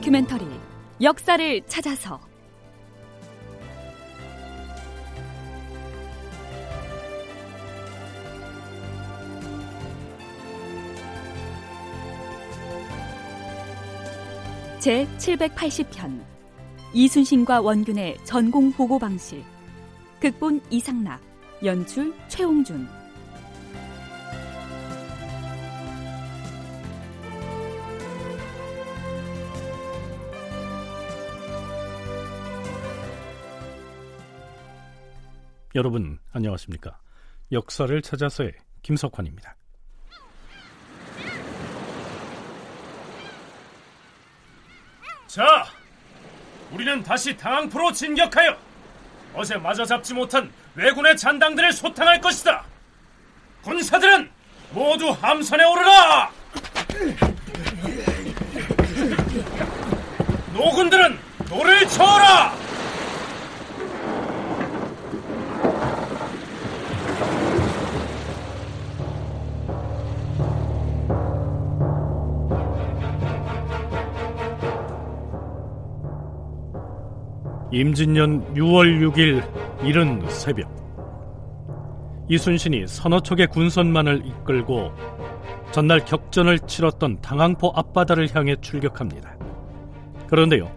다큐멘터리 역사를 찾아서. 제 780편 이순신과 원균의 전공 보고 방식. 극본 이상락 연출 최홍준 여러분 안녕하십니까? 역사를 찾아서의 김석환입니다. 자, 우리는 다시 당항포로 진격하여 어제 마저 잡지 못한 왜군의 잔당들을 소탕할 것이다. 군사들은 모두 함선에 오르라. 노군들은 노를 쳐라. 임진년 6월 6일 이른 새벽 이순신이 서너 척의 군선만을 이끌고 전날 격전을 치렀던 당항포 앞바다를 향해 출격합니다. 그런데요,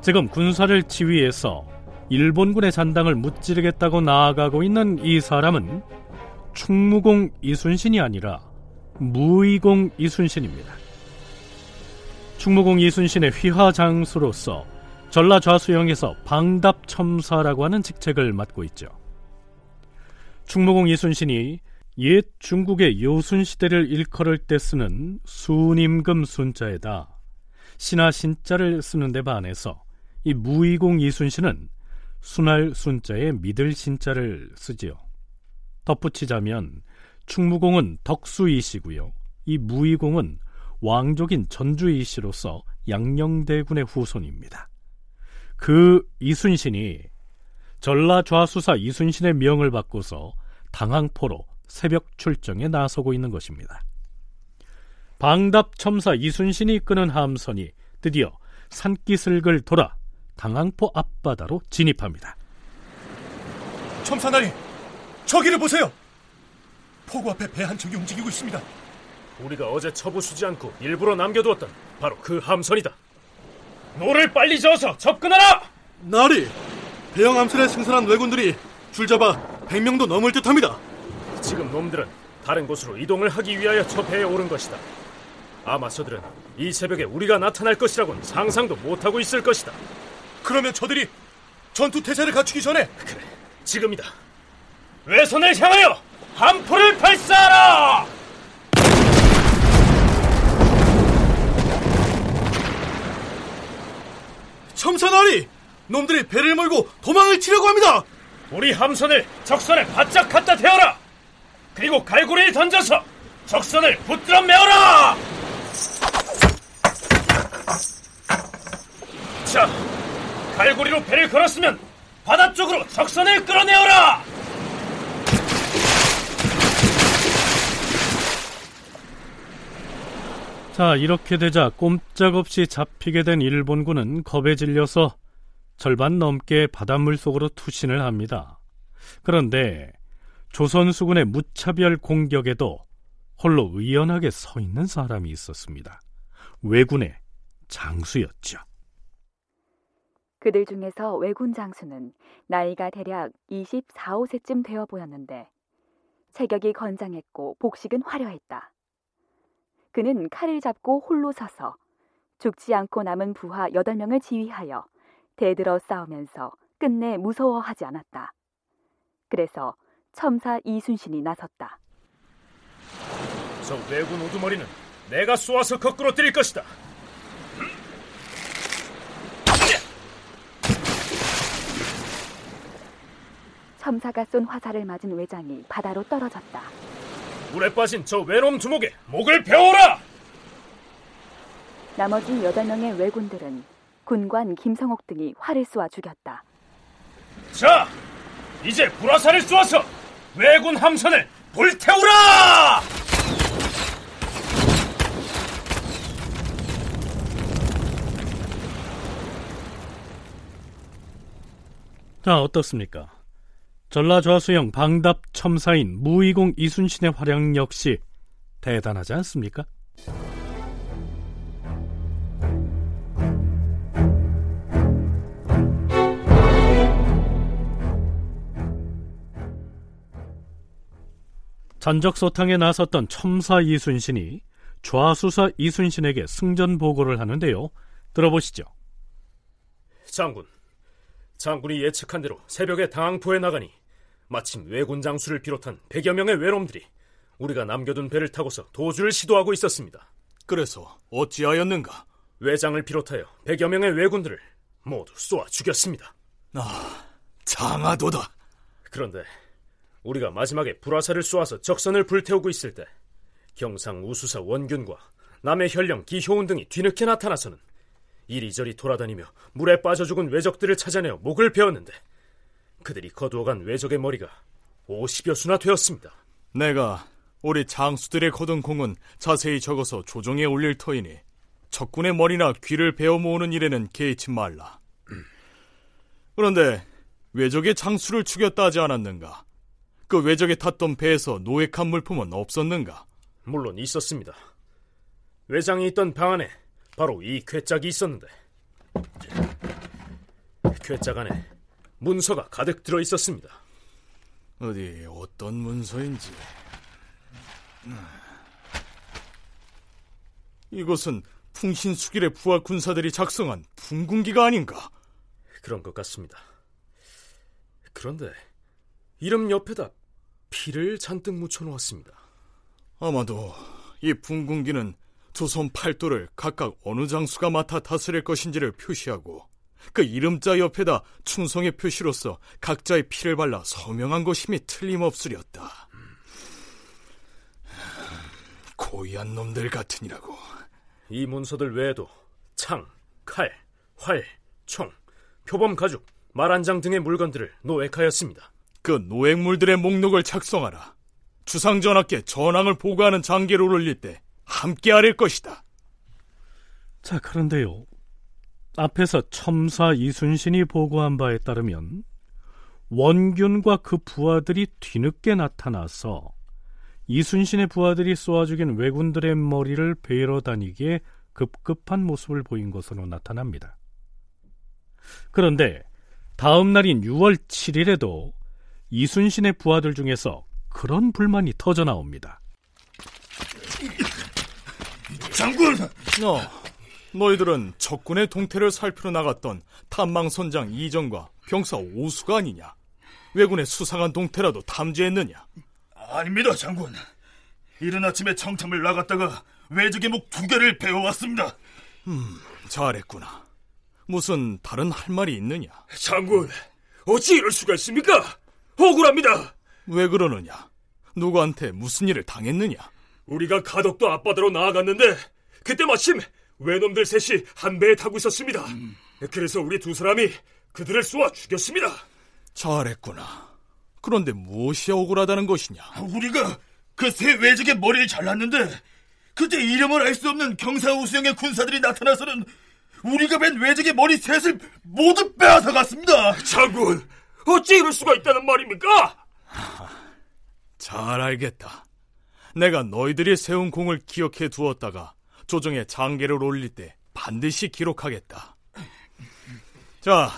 지금 군사를 지휘해서 일본군의 잔당을 무찌르겠다고 나아가고 있는 이 사람은 충무공 이순신이 아니라 무의공 이순신입니다. 충무공 이순신의 휘하 장수로서 전라 좌수영에서 방답첨사라고 하는 직책을 맡고 있죠. 충무공 이순신이 옛 중국의 요순 시대를 일컬을 때 쓰는 수님금 순자에다 신하 신자를 쓰는 데 반해서 이 무의공 이순신은 순할 순자에 믿을 신자를 쓰지요. 덧붙이자면 충무공은 덕수이시고요. 이 무의공은 왕족인 전주이시로서 양녕대군의 후손입니다. 그 이순신이 전라좌수사 이순신의 명을 받고서 당항포로 새벽 출정에 나서고 있는 것입니다. 방답첨사 이순신이 이끄는 함선이 드디어 산기슭을 돌아 당항포 앞바다로 진입합니다. 첨사나리, 저기를 보세요. 포구 앞에 배 한 척이 움직이고 있습니다. 우리가 어제 쳐부수지 않고 일부러 남겨두었던 바로 그 함선이다. 노를 빨리 저어서 접근하라! 나리, 대형 함선에 승선한 왜군들이 줄잡아 100명도 넘을 듯합니다. 지금 놈들은 다른 곳으로 이동을 하기 위하여 저 배에 오른 것이다. 아마 저들은 이 새벽에 우리가 나타날 것이라고는 상상도 못하고 있을 것이다. 그러면 저들이 전투 태세를 갖추기 전에 그래, 지금이다. 외선을 향하여 함포를 발사하라! 첨사나리, 놈들이 배를 몰고 도망을 치려고 합니다. 우리 함선을 적선에 바짝 갖다 대어라. 그리고 갈고리를 던져서 적선을 붙들어 메어라. 자, 갈고리로 배를 걸었으면 바다 쪽으로 적선을 끌어내어라. 자, 이렇게 되자 꼼짝없이 잡히게 된 일본군은 겁에 질려서 절반 넘게 바닷물 속으로 투신을 합니다. 그런데 조선수군의 무차별 공격에도 홀로 의연하게 서 있는 사람이 있었습니다. 왜군의 장수였죠. 그들 중에서 왜군 장수는 나이가 대략 24, 5세쯤 되어 보였는데 체격이 건장했고 복식은 화려했다. 그는 칼을 잡고 홀로 서서 죽지 않고 남은 부하 8명을 지휘하여 대들어 싸우면서 끝내 무서워하지 않았다. 그래서 첨사 이순신이 나섰다. 저 왜군 우두머리는 내가 쏘아서 거꾸로 때릴 것이다. 첨사가 쏜 화살을 맞은 외장이 바다로 떨어졌다. 물에 빠진 저 외놈 두목의 목을 베어라! 나머지 여덟 명의 왜군들은 군관 김성옥 등이 활을 쏘아 죽였다. 자, 이제 불화살을 쏘아서 왜군 함선을 불태우라! 자, 어떻습니까? 전라좌수영 방답 첨사인 무이공 이순신의 활약 역시 대단하지 않습니까? 잔적소탕에 나섰던 첨사 이순신이 좌수사 이순신에게 승전 보고를 하는데요. 들어보시죠. 장군, 장군이 예측한 대로 새벽에 당항포에 나가니 마침 왜군 장수를 비롯한 100여 명의 외놈들이 우리가 남겨둔 배를 타고서 도주를 시도하고 있었습니다. 그래서 어찌하였는가? 외장을 비롯하여 100여 명의 왜군들을 모두 쏘아 죽였습니다. 아, 장하도다. 그런데 우리가 마지막에 불화살을 쏘아서 적선을 불태우고 있을 때 경상 우수사 원균과 남의 현령 기효운 등이 뒤늦게 나타나서는 이리저리 돌아다니며 물에 빠져 죽은 외적들을 찾아내어 목을 베었는데 그들이 거두어간 외적의 머리가 50여 수나 되었습니다. 내가 우리 장수들의 거둔 공은 자세히 적어서 조정에 올릴 터이니 적군의 머리나 귀를 베어 모으는 일에는 개의치 말라. 그런데 외적의 장수를 죽였다 하지 않았는가? 그 외적에 탔던 배에서 노획한 물품은 없었는가? 물론 있었습니다. 외장이 있던 방 안에 바로 이 괴짝이 있었는데 괴짝 안에 문서가 가득 들어 있었습니다. 어디 어떤 문서인지. 이것은 풍신수길의 부하 군사들이 작성한 풍군기가 아닌가? 그런 것 같습니다. 그런데 이름 옆에다 피를 잔뜩 묻혀 놓았습니다. 아마도 이 풍군기는 조선 팔도를 각각 어느 장수가 맡아 다스릴 것인지를 표시하고 그 이름자 옆에다 충성의 표시로서 각자의 피를 발라 서명한 것임이 틀림없으렸다. 고의한 놈들 같으니라고. 이 문서들 외에도 창, 칼, 활, 총, 표범 가죽, 말안장 등의 물건들을 노획하였습니다. 그 노획물들의 목록을 작성하라. 주상 전하께 전황을 보고하는 장계를 올릴 때 함께 아뢸 것이다. 자, 그런데요. 앞에서 첨사 이순신이 보고한 바에 따르면 원균과 그 부하들이 뒤늦게 나타나서 이순신의 부하들이 쏘아 죽인 왜군들의 머리를 베러 다니기에 급급한 모습을 보인 것으로 나타납니다. 그런데 다음 날인 6월 7일에도 이순신의 부하들 중에서 그런 불만이 터져 나옵니다. 장군! 너, 너희들은 적군의 동태를 살피러 나갔던 탐망선장 이정과 병사 오수가 아니냐? 왜군의 수상한 동태라도 탐지했느냐? 아닙니다, 장군. 이른 아침에 청참을 나갔다가 외적의 목 두 개를 베어왔습니다. 음, 잘했구나. 무슨 다른 할 말이 있느냐? 장군, 어찌 이럴 수가 있습니까? 억울합니다. 왜 그러느냐? 누구한테 무슨 일을 당했느냐? 우리가 가덕도 앞바다로 나아갔는데 그때 마침 외놈들 셋이 한 배에 타고 있었습니다. 그래서 우리 두 사람이 그들을 쏘아 죽였습니다. 잘했구나. 그런데 무엇이 억울하다는 것이냐? 우리가 그 세 외적의 머리를 잘랐는데 그때 이름을 알 수 없는 경사우수영의 군사들이 나타나서는 우리가 뵌 외적의 머리 셋을 모두 빼앗아 갔습니다. 장군, 어찌 이럴 수가 있다는 말입니까? 잘 알겠다. 내가 너희들이 세운 공을 기억해 두었다가 조정에 장계를 올릴 때 반드시 기록하겠다. 자,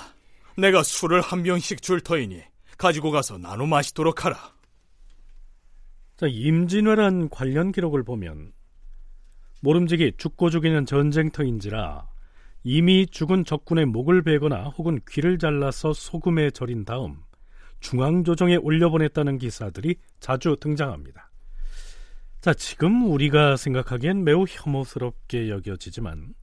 내가 술을 한 병씩 줄 터이니 가지고 가서 나눠 마시도록 하라. 자, 임진왜란 관련 기록을 보면 모름지기 죽고 죽이는 전쟁터인지라 이미 죽은 적군의 목을 베거나 혹은 귀를 잘라서 소금에 절인 다음 중앙조정에 올려보냈다는 기사들이 자주 등장합니다. 자, 지금 우리가 생각하기엔 매우 혐오스럽게 여겨지지만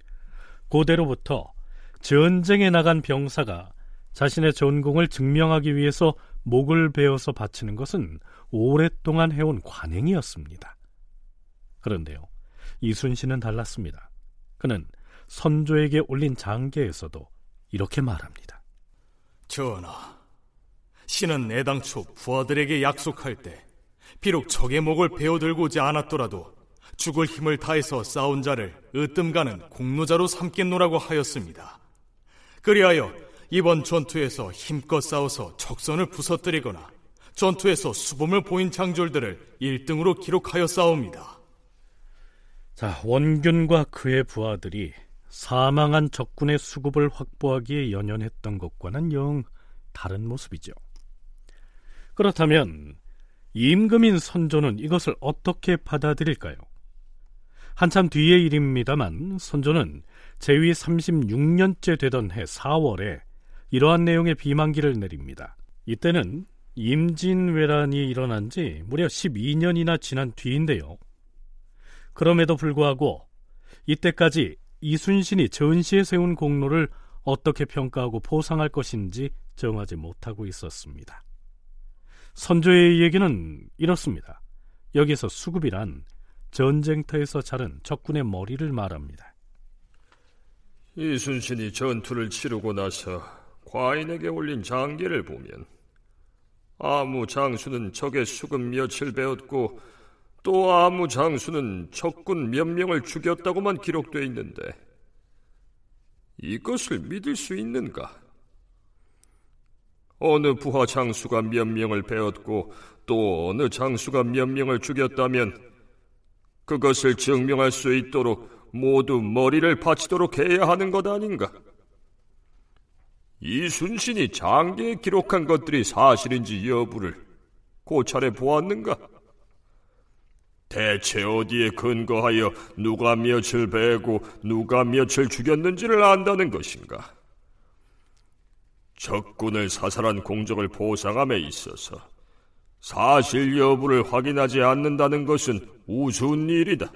고대로부터 전쟁에 나간 병사가 자신의 전공을 증명하기 위해서 목을 베어서 바치는 것은 오랫동안 해온 관행이었습니다. 그런데요, 이순신은 달랐습니다. 그는 선조에게 올린 장계에서도 이렇게 말합니다. 전하, 신은 내당초 부하들에게 약속할 때 비록 적의 목을 베어들고지 않았더라도 죽을 힘을 다해서 싸운 자를 으뜸가는 공로자로 삼겠노라고 하였습니다. 그리하여 이번 전투에서 힘껏 싸워서 적선을 부서뜨리거나 전투에서 수범을 보인 장졸들을 1등으로 기록하여 싸웁니다. 자, 원균과 그의 부하들이 사망한 적군의 수급을 확보하기에 연연했던 것과는 영 다른 모습이죠. 그렇다면 임금인 선조는 이것을 어떻게 받아들일까요? 한참 뒤의 일입니다만 선조는 제위 36년째 되던 해 4월에 이러한 내용의 비만기를 내립니다. 이때는 임진왜란이 일어난 지 무려 12년이나 지난 뒤인데요. 그럼에도 불구하고 이때까지 이순신이 전시에 세운 공로를 어떻게 평가하고 포상할 것인지 정하지 못하고 있었습니다. 선조의 얘기는 이렇습니다. 여기서 수급이란 전쟁터에서 자른 적군의 머리를 말합니다. 이순신이 전투를 치르고 나서 과인에게 올린 장계를 보면 아무 장수는 적의 수급 며칠 배웠고 또 아무 장수는 적군 몇 명을 죽였다고만 기록되어 있는데 이것을 믿을 수 있는가? 어느 부하 장수가 몇 명을 배웠고 또 어느 장수가 몇 명을 죽였다면 그것을 증명할 수 있도록 모두 머리를 바치도록 해야 하는 것 아닌가? 이순신이 장계에 기록한 것들이 사실인지 여부를 고찰해 보았는가? 대체 어디에 근거하여 누가 며칠 베고 누가 며칠 죽였는지를 안다는 것인가? 적군을 사살한 공적을 보상함에 있어서 사실 여부를 확인하지 않는다는 것은 우스운 일이다.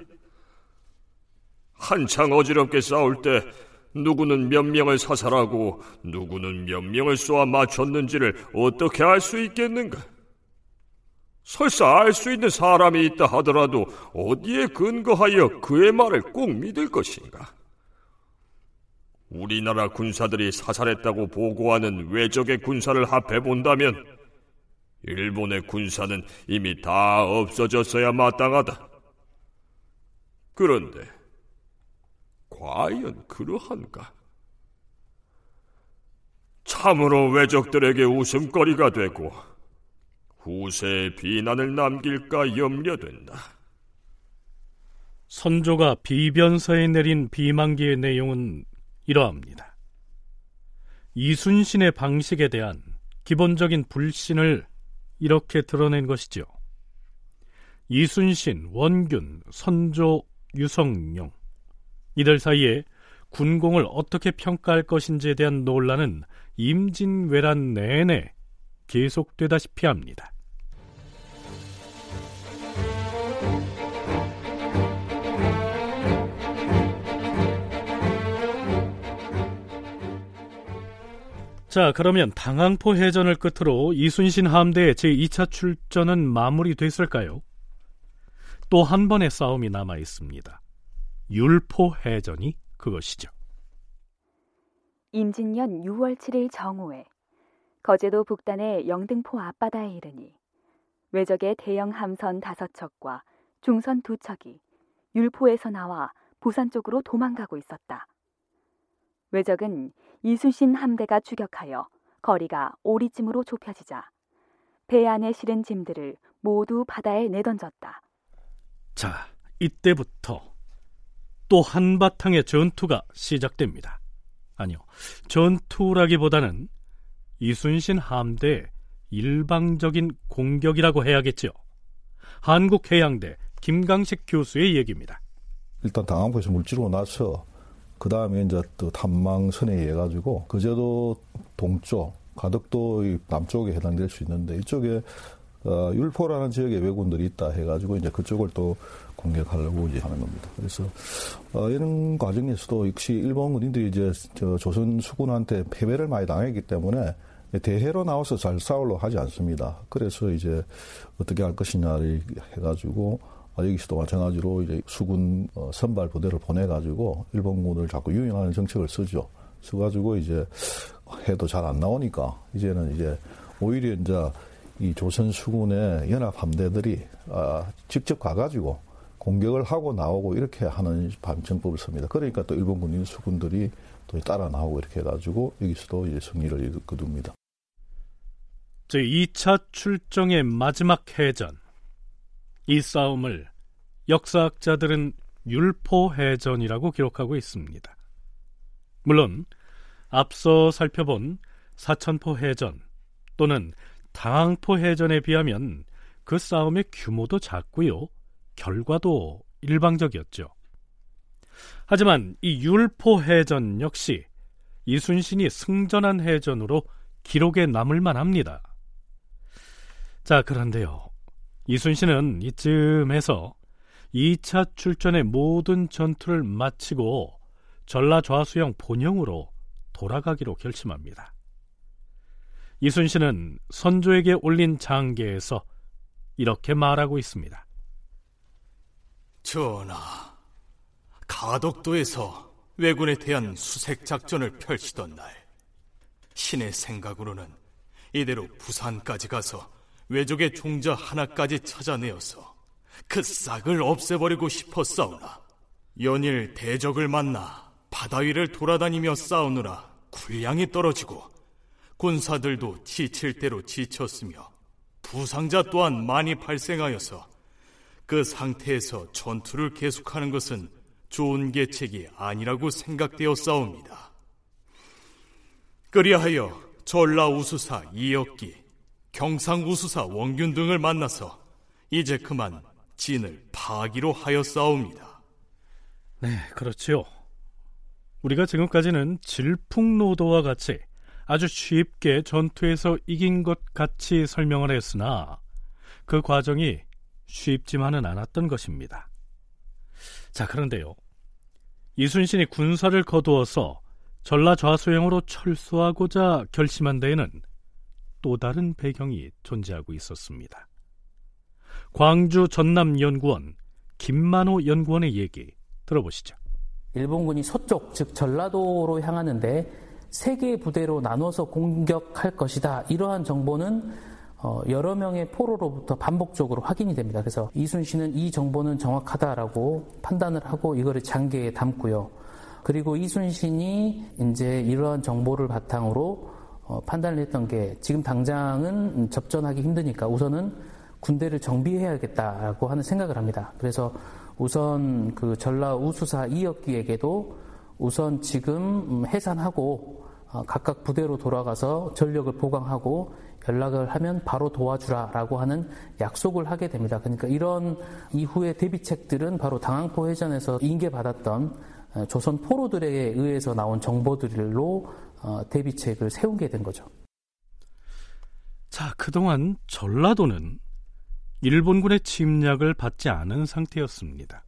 한창 어지럽게 싸울 때 누구는 몇 명을 사살하고 누구는 몇 명을 쏘아 맞췄는지를 어떻게 알 수 있겠는가? 설사 알 수 있는 사람이 있다 하더라도 어디에 근거하여 그의 말을 꼭 믿을 것인가? 우리나라 군사들이 사살했다고 보고하는 외적의 군사를 합해 본다면 일본의 군사는 이미 다 없어졌어야 마땅하다. 그런데 과연 그러한가? 참으로 외적들에게 웃음거리가 되고 후세의 비난을 남길까 염려된다. 선조가 비변서에 내린 비만기의 내용은 이러합니다. 이순신의 방식에 대한 기본적인 불신을 이렇게 드러낸 것이죠. 이순신, 원균, 선조, 유성룡 이들 사이에 군공을 어떻게 평가할 것인지에 대한 논란은 임진왜란 내내 계속되다시피 합니다. 자, 그러면 당항포 해전을 끝으로 이순신 함대의 제2차 출전은 마무리됐을까요? 또 한 번의 싸움이 남아 있습니다. 율포 해전이 그것이죠. 임진년 6월 7일 정오에 거제도 북단의 영등포 앞바다에 이르니 외적의 대형 함선 다섯 척과 중선 두 척이 율포에서 나와 부산 쪽으로 도망가고 있었다. 외적은 이순신 함대가 추격하여 거리가 오리쯤으로 좁혀지자 배 안에 실은 짐들을 모두 바다에 내던졌다. 자, 이때부터 또 한바탕의 전투가 시작됩니다. 아니요, 전투라기보다는 이순신 함대 일방적인 공격이라고 해야겠죠. 한국해양대 김강식 교수의 얘기입니다. 일단 당항포에서 물질고 나서 그 다음에 이제 또 탐망선에 의해 가지고 그제도 동쪽 가덕도 남쪽에 해당될 수 있는데 이쪽에 어, 율포라는 지역에 왜군들이 있다 해가지고 이제 그쪽을 또 공격하려고 이제 하는 겁니다. 그래서 어, 이런 과정에서도 역시 일본 군인들이 이제 저 조선 수군한테 패배를 많이 당했기 때문에 대해로 나와서 잘 싸우려 하지 않습니다. 그래서 이제 어떻게 할 것이냐를 해가지고 아, 여기서도 마찬가지로 이제 수군 어, 선발 부대를 보내가지고 일본군을 자꾸 유인하는 정책을 쓰죠. 써가지고 이제 해도 잘 안 나오니까 이제는 이제 오히려 이제 이 조선 수군의 연합 함대들이 아, 직접 가가지고 공격을 하고 나오고 이렇게 하는 반정법을 씁니다. 그러니까 또 일본 군인 수군들이 또 따라 나오고 이렇게 해가지고 여기서도 이제 승리를 거둡니다. 제 2차 출정의 마지막 해전. 이 싸움을 역사학자들은 율포해전이라고 기록하고 있습니다. 물론 앞서 살펴본 사천포 해전 또는 당항포 해전에 비하면 그 싸움의 규모도 작고요. 결과도 일방적이었죠. 하지만 이 율포 해전 역시 이순신이 승전한 해전으로 기록에 남을 만합니다. 자, 그런데요. 이순신은 이쯤에서 2차 출전의 모든 전투를 마치고 전라좌수영 본영으로 돌아가기로 결심합니다. 이순신은 선조에게 올린 장계에서 이렇게 말하고 있습니다. 전하, 가덕도에서 왜군에 대한 수색 작전을 펼치던 날, 신의 생각으로는 이대로 부산까지 가서 외족의 종자 하나까지 찾아내어서 그 싹을 없애버리고 싶었사오나 연일 대적을 만나 바다 위를 돌아다니며 싸우느라 군량이 떨어지고 군사들도 지칠 대로 지쳤으며 부상자 또한 많이 발생하여서 그 상태에서 전투를 계속하는 것은 좋은 계책이 아니라고 생각되어 싸웁니다. 그리하여 전라 우수사 이역기, 경상 우수사 원균 등을 만나서 이제 그만 진을 파기로 하여 싸웁니다. 네, 그렇지요. 우리가 지금까지는 질풍노도와 같이 아주 쉽게 전투에서 이긴 것 같이 설명을 했으나 그 과정이 쉽지만은 않았던 것입니다. 자, 그런데요. 이순신이 군사를 거두어서 전라 좌수영으로 철수하고자 결심한 데에는 또 다른 배경이 존재하고 있었습니다. 광주 전남연구원 김만호 연구원의 얘기 들어보시죠. 일본군이 서쪽, 즉 전라도로 향하는데 세 개의 부대로 나눠서 공격할 것이다. 이러한 정보는 어, 여러 명의 포로로부터 반복적으로 확인이 됩니다. 그래서 이순신은 이 정보는 정확하다라고 판단을 하고 이거를 장계에 담고요. 그리고 이순신이 이제 이러한 정보를 바탕으로 어, 판단을 했던 게 지금 당장은 접전하기 힘드니까 우선은 군대를 정비해야겠다라고 하는 생각을 합니다. 그래서 우선 그 전라 우수사 이역기에게도 우선 지금 해산하고 어, 각각 부대로 돌아가서 전력을 보강하고 연락을 하면 바로 도와주라라고 하는 약속을 하게 됩니다. 그러니까 이런 이후의 대비책들은 바로 당항포 회전에서 인계받았던 어, 조선 포로들에 의해서 나온 정보들로 어, 대비책을 세우게 된 거죠. 자, 그동안 전라도는 일본군의 침략을 받지 않은 상태였습니다.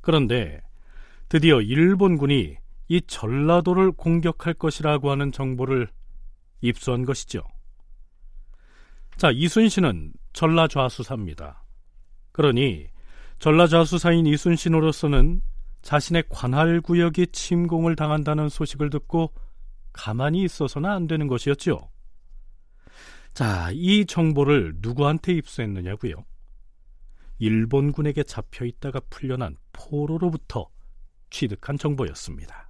그런데 드디어 일본군이 이 전라도를 공격할 것이라고 하는 정보를 입수한 것이죠. 자, 이순신은 전라좌수사입니다. 그러니 전라좌수사인 이순신으로서는 자신의 관할 구역이 침공을 당한다는 소식을 듣고 가만히 있어서는 안 되는 것이었죠. 자, 이 정보를 누구한테 입수했느냐고요? 일본군에게 잡혀 있다가 풀려난 포로로부터 취득한 정보였습니다.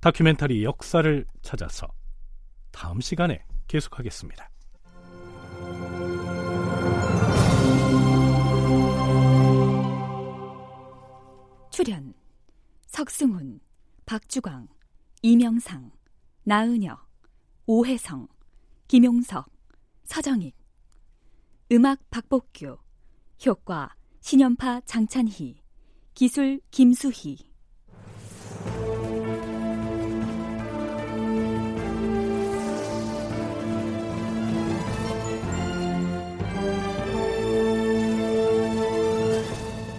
다큐멘터리 역사를 찾아서 다음 시간에 계속하겠습니다. 출연 석승훈, 박주광, 이명상, 나은여, 오혜성 김용석, 서정익. 음악 박복규 효과 신연파 장찬희 기술 김수희.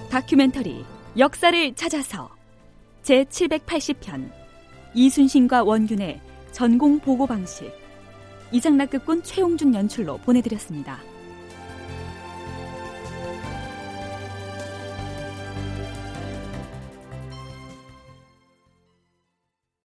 다큐멘터리 역사를 찾아서 제 780편 이순신과 원균의 전공 보고 방식 이장락극군 최용준 연출로 보내드렸습니다.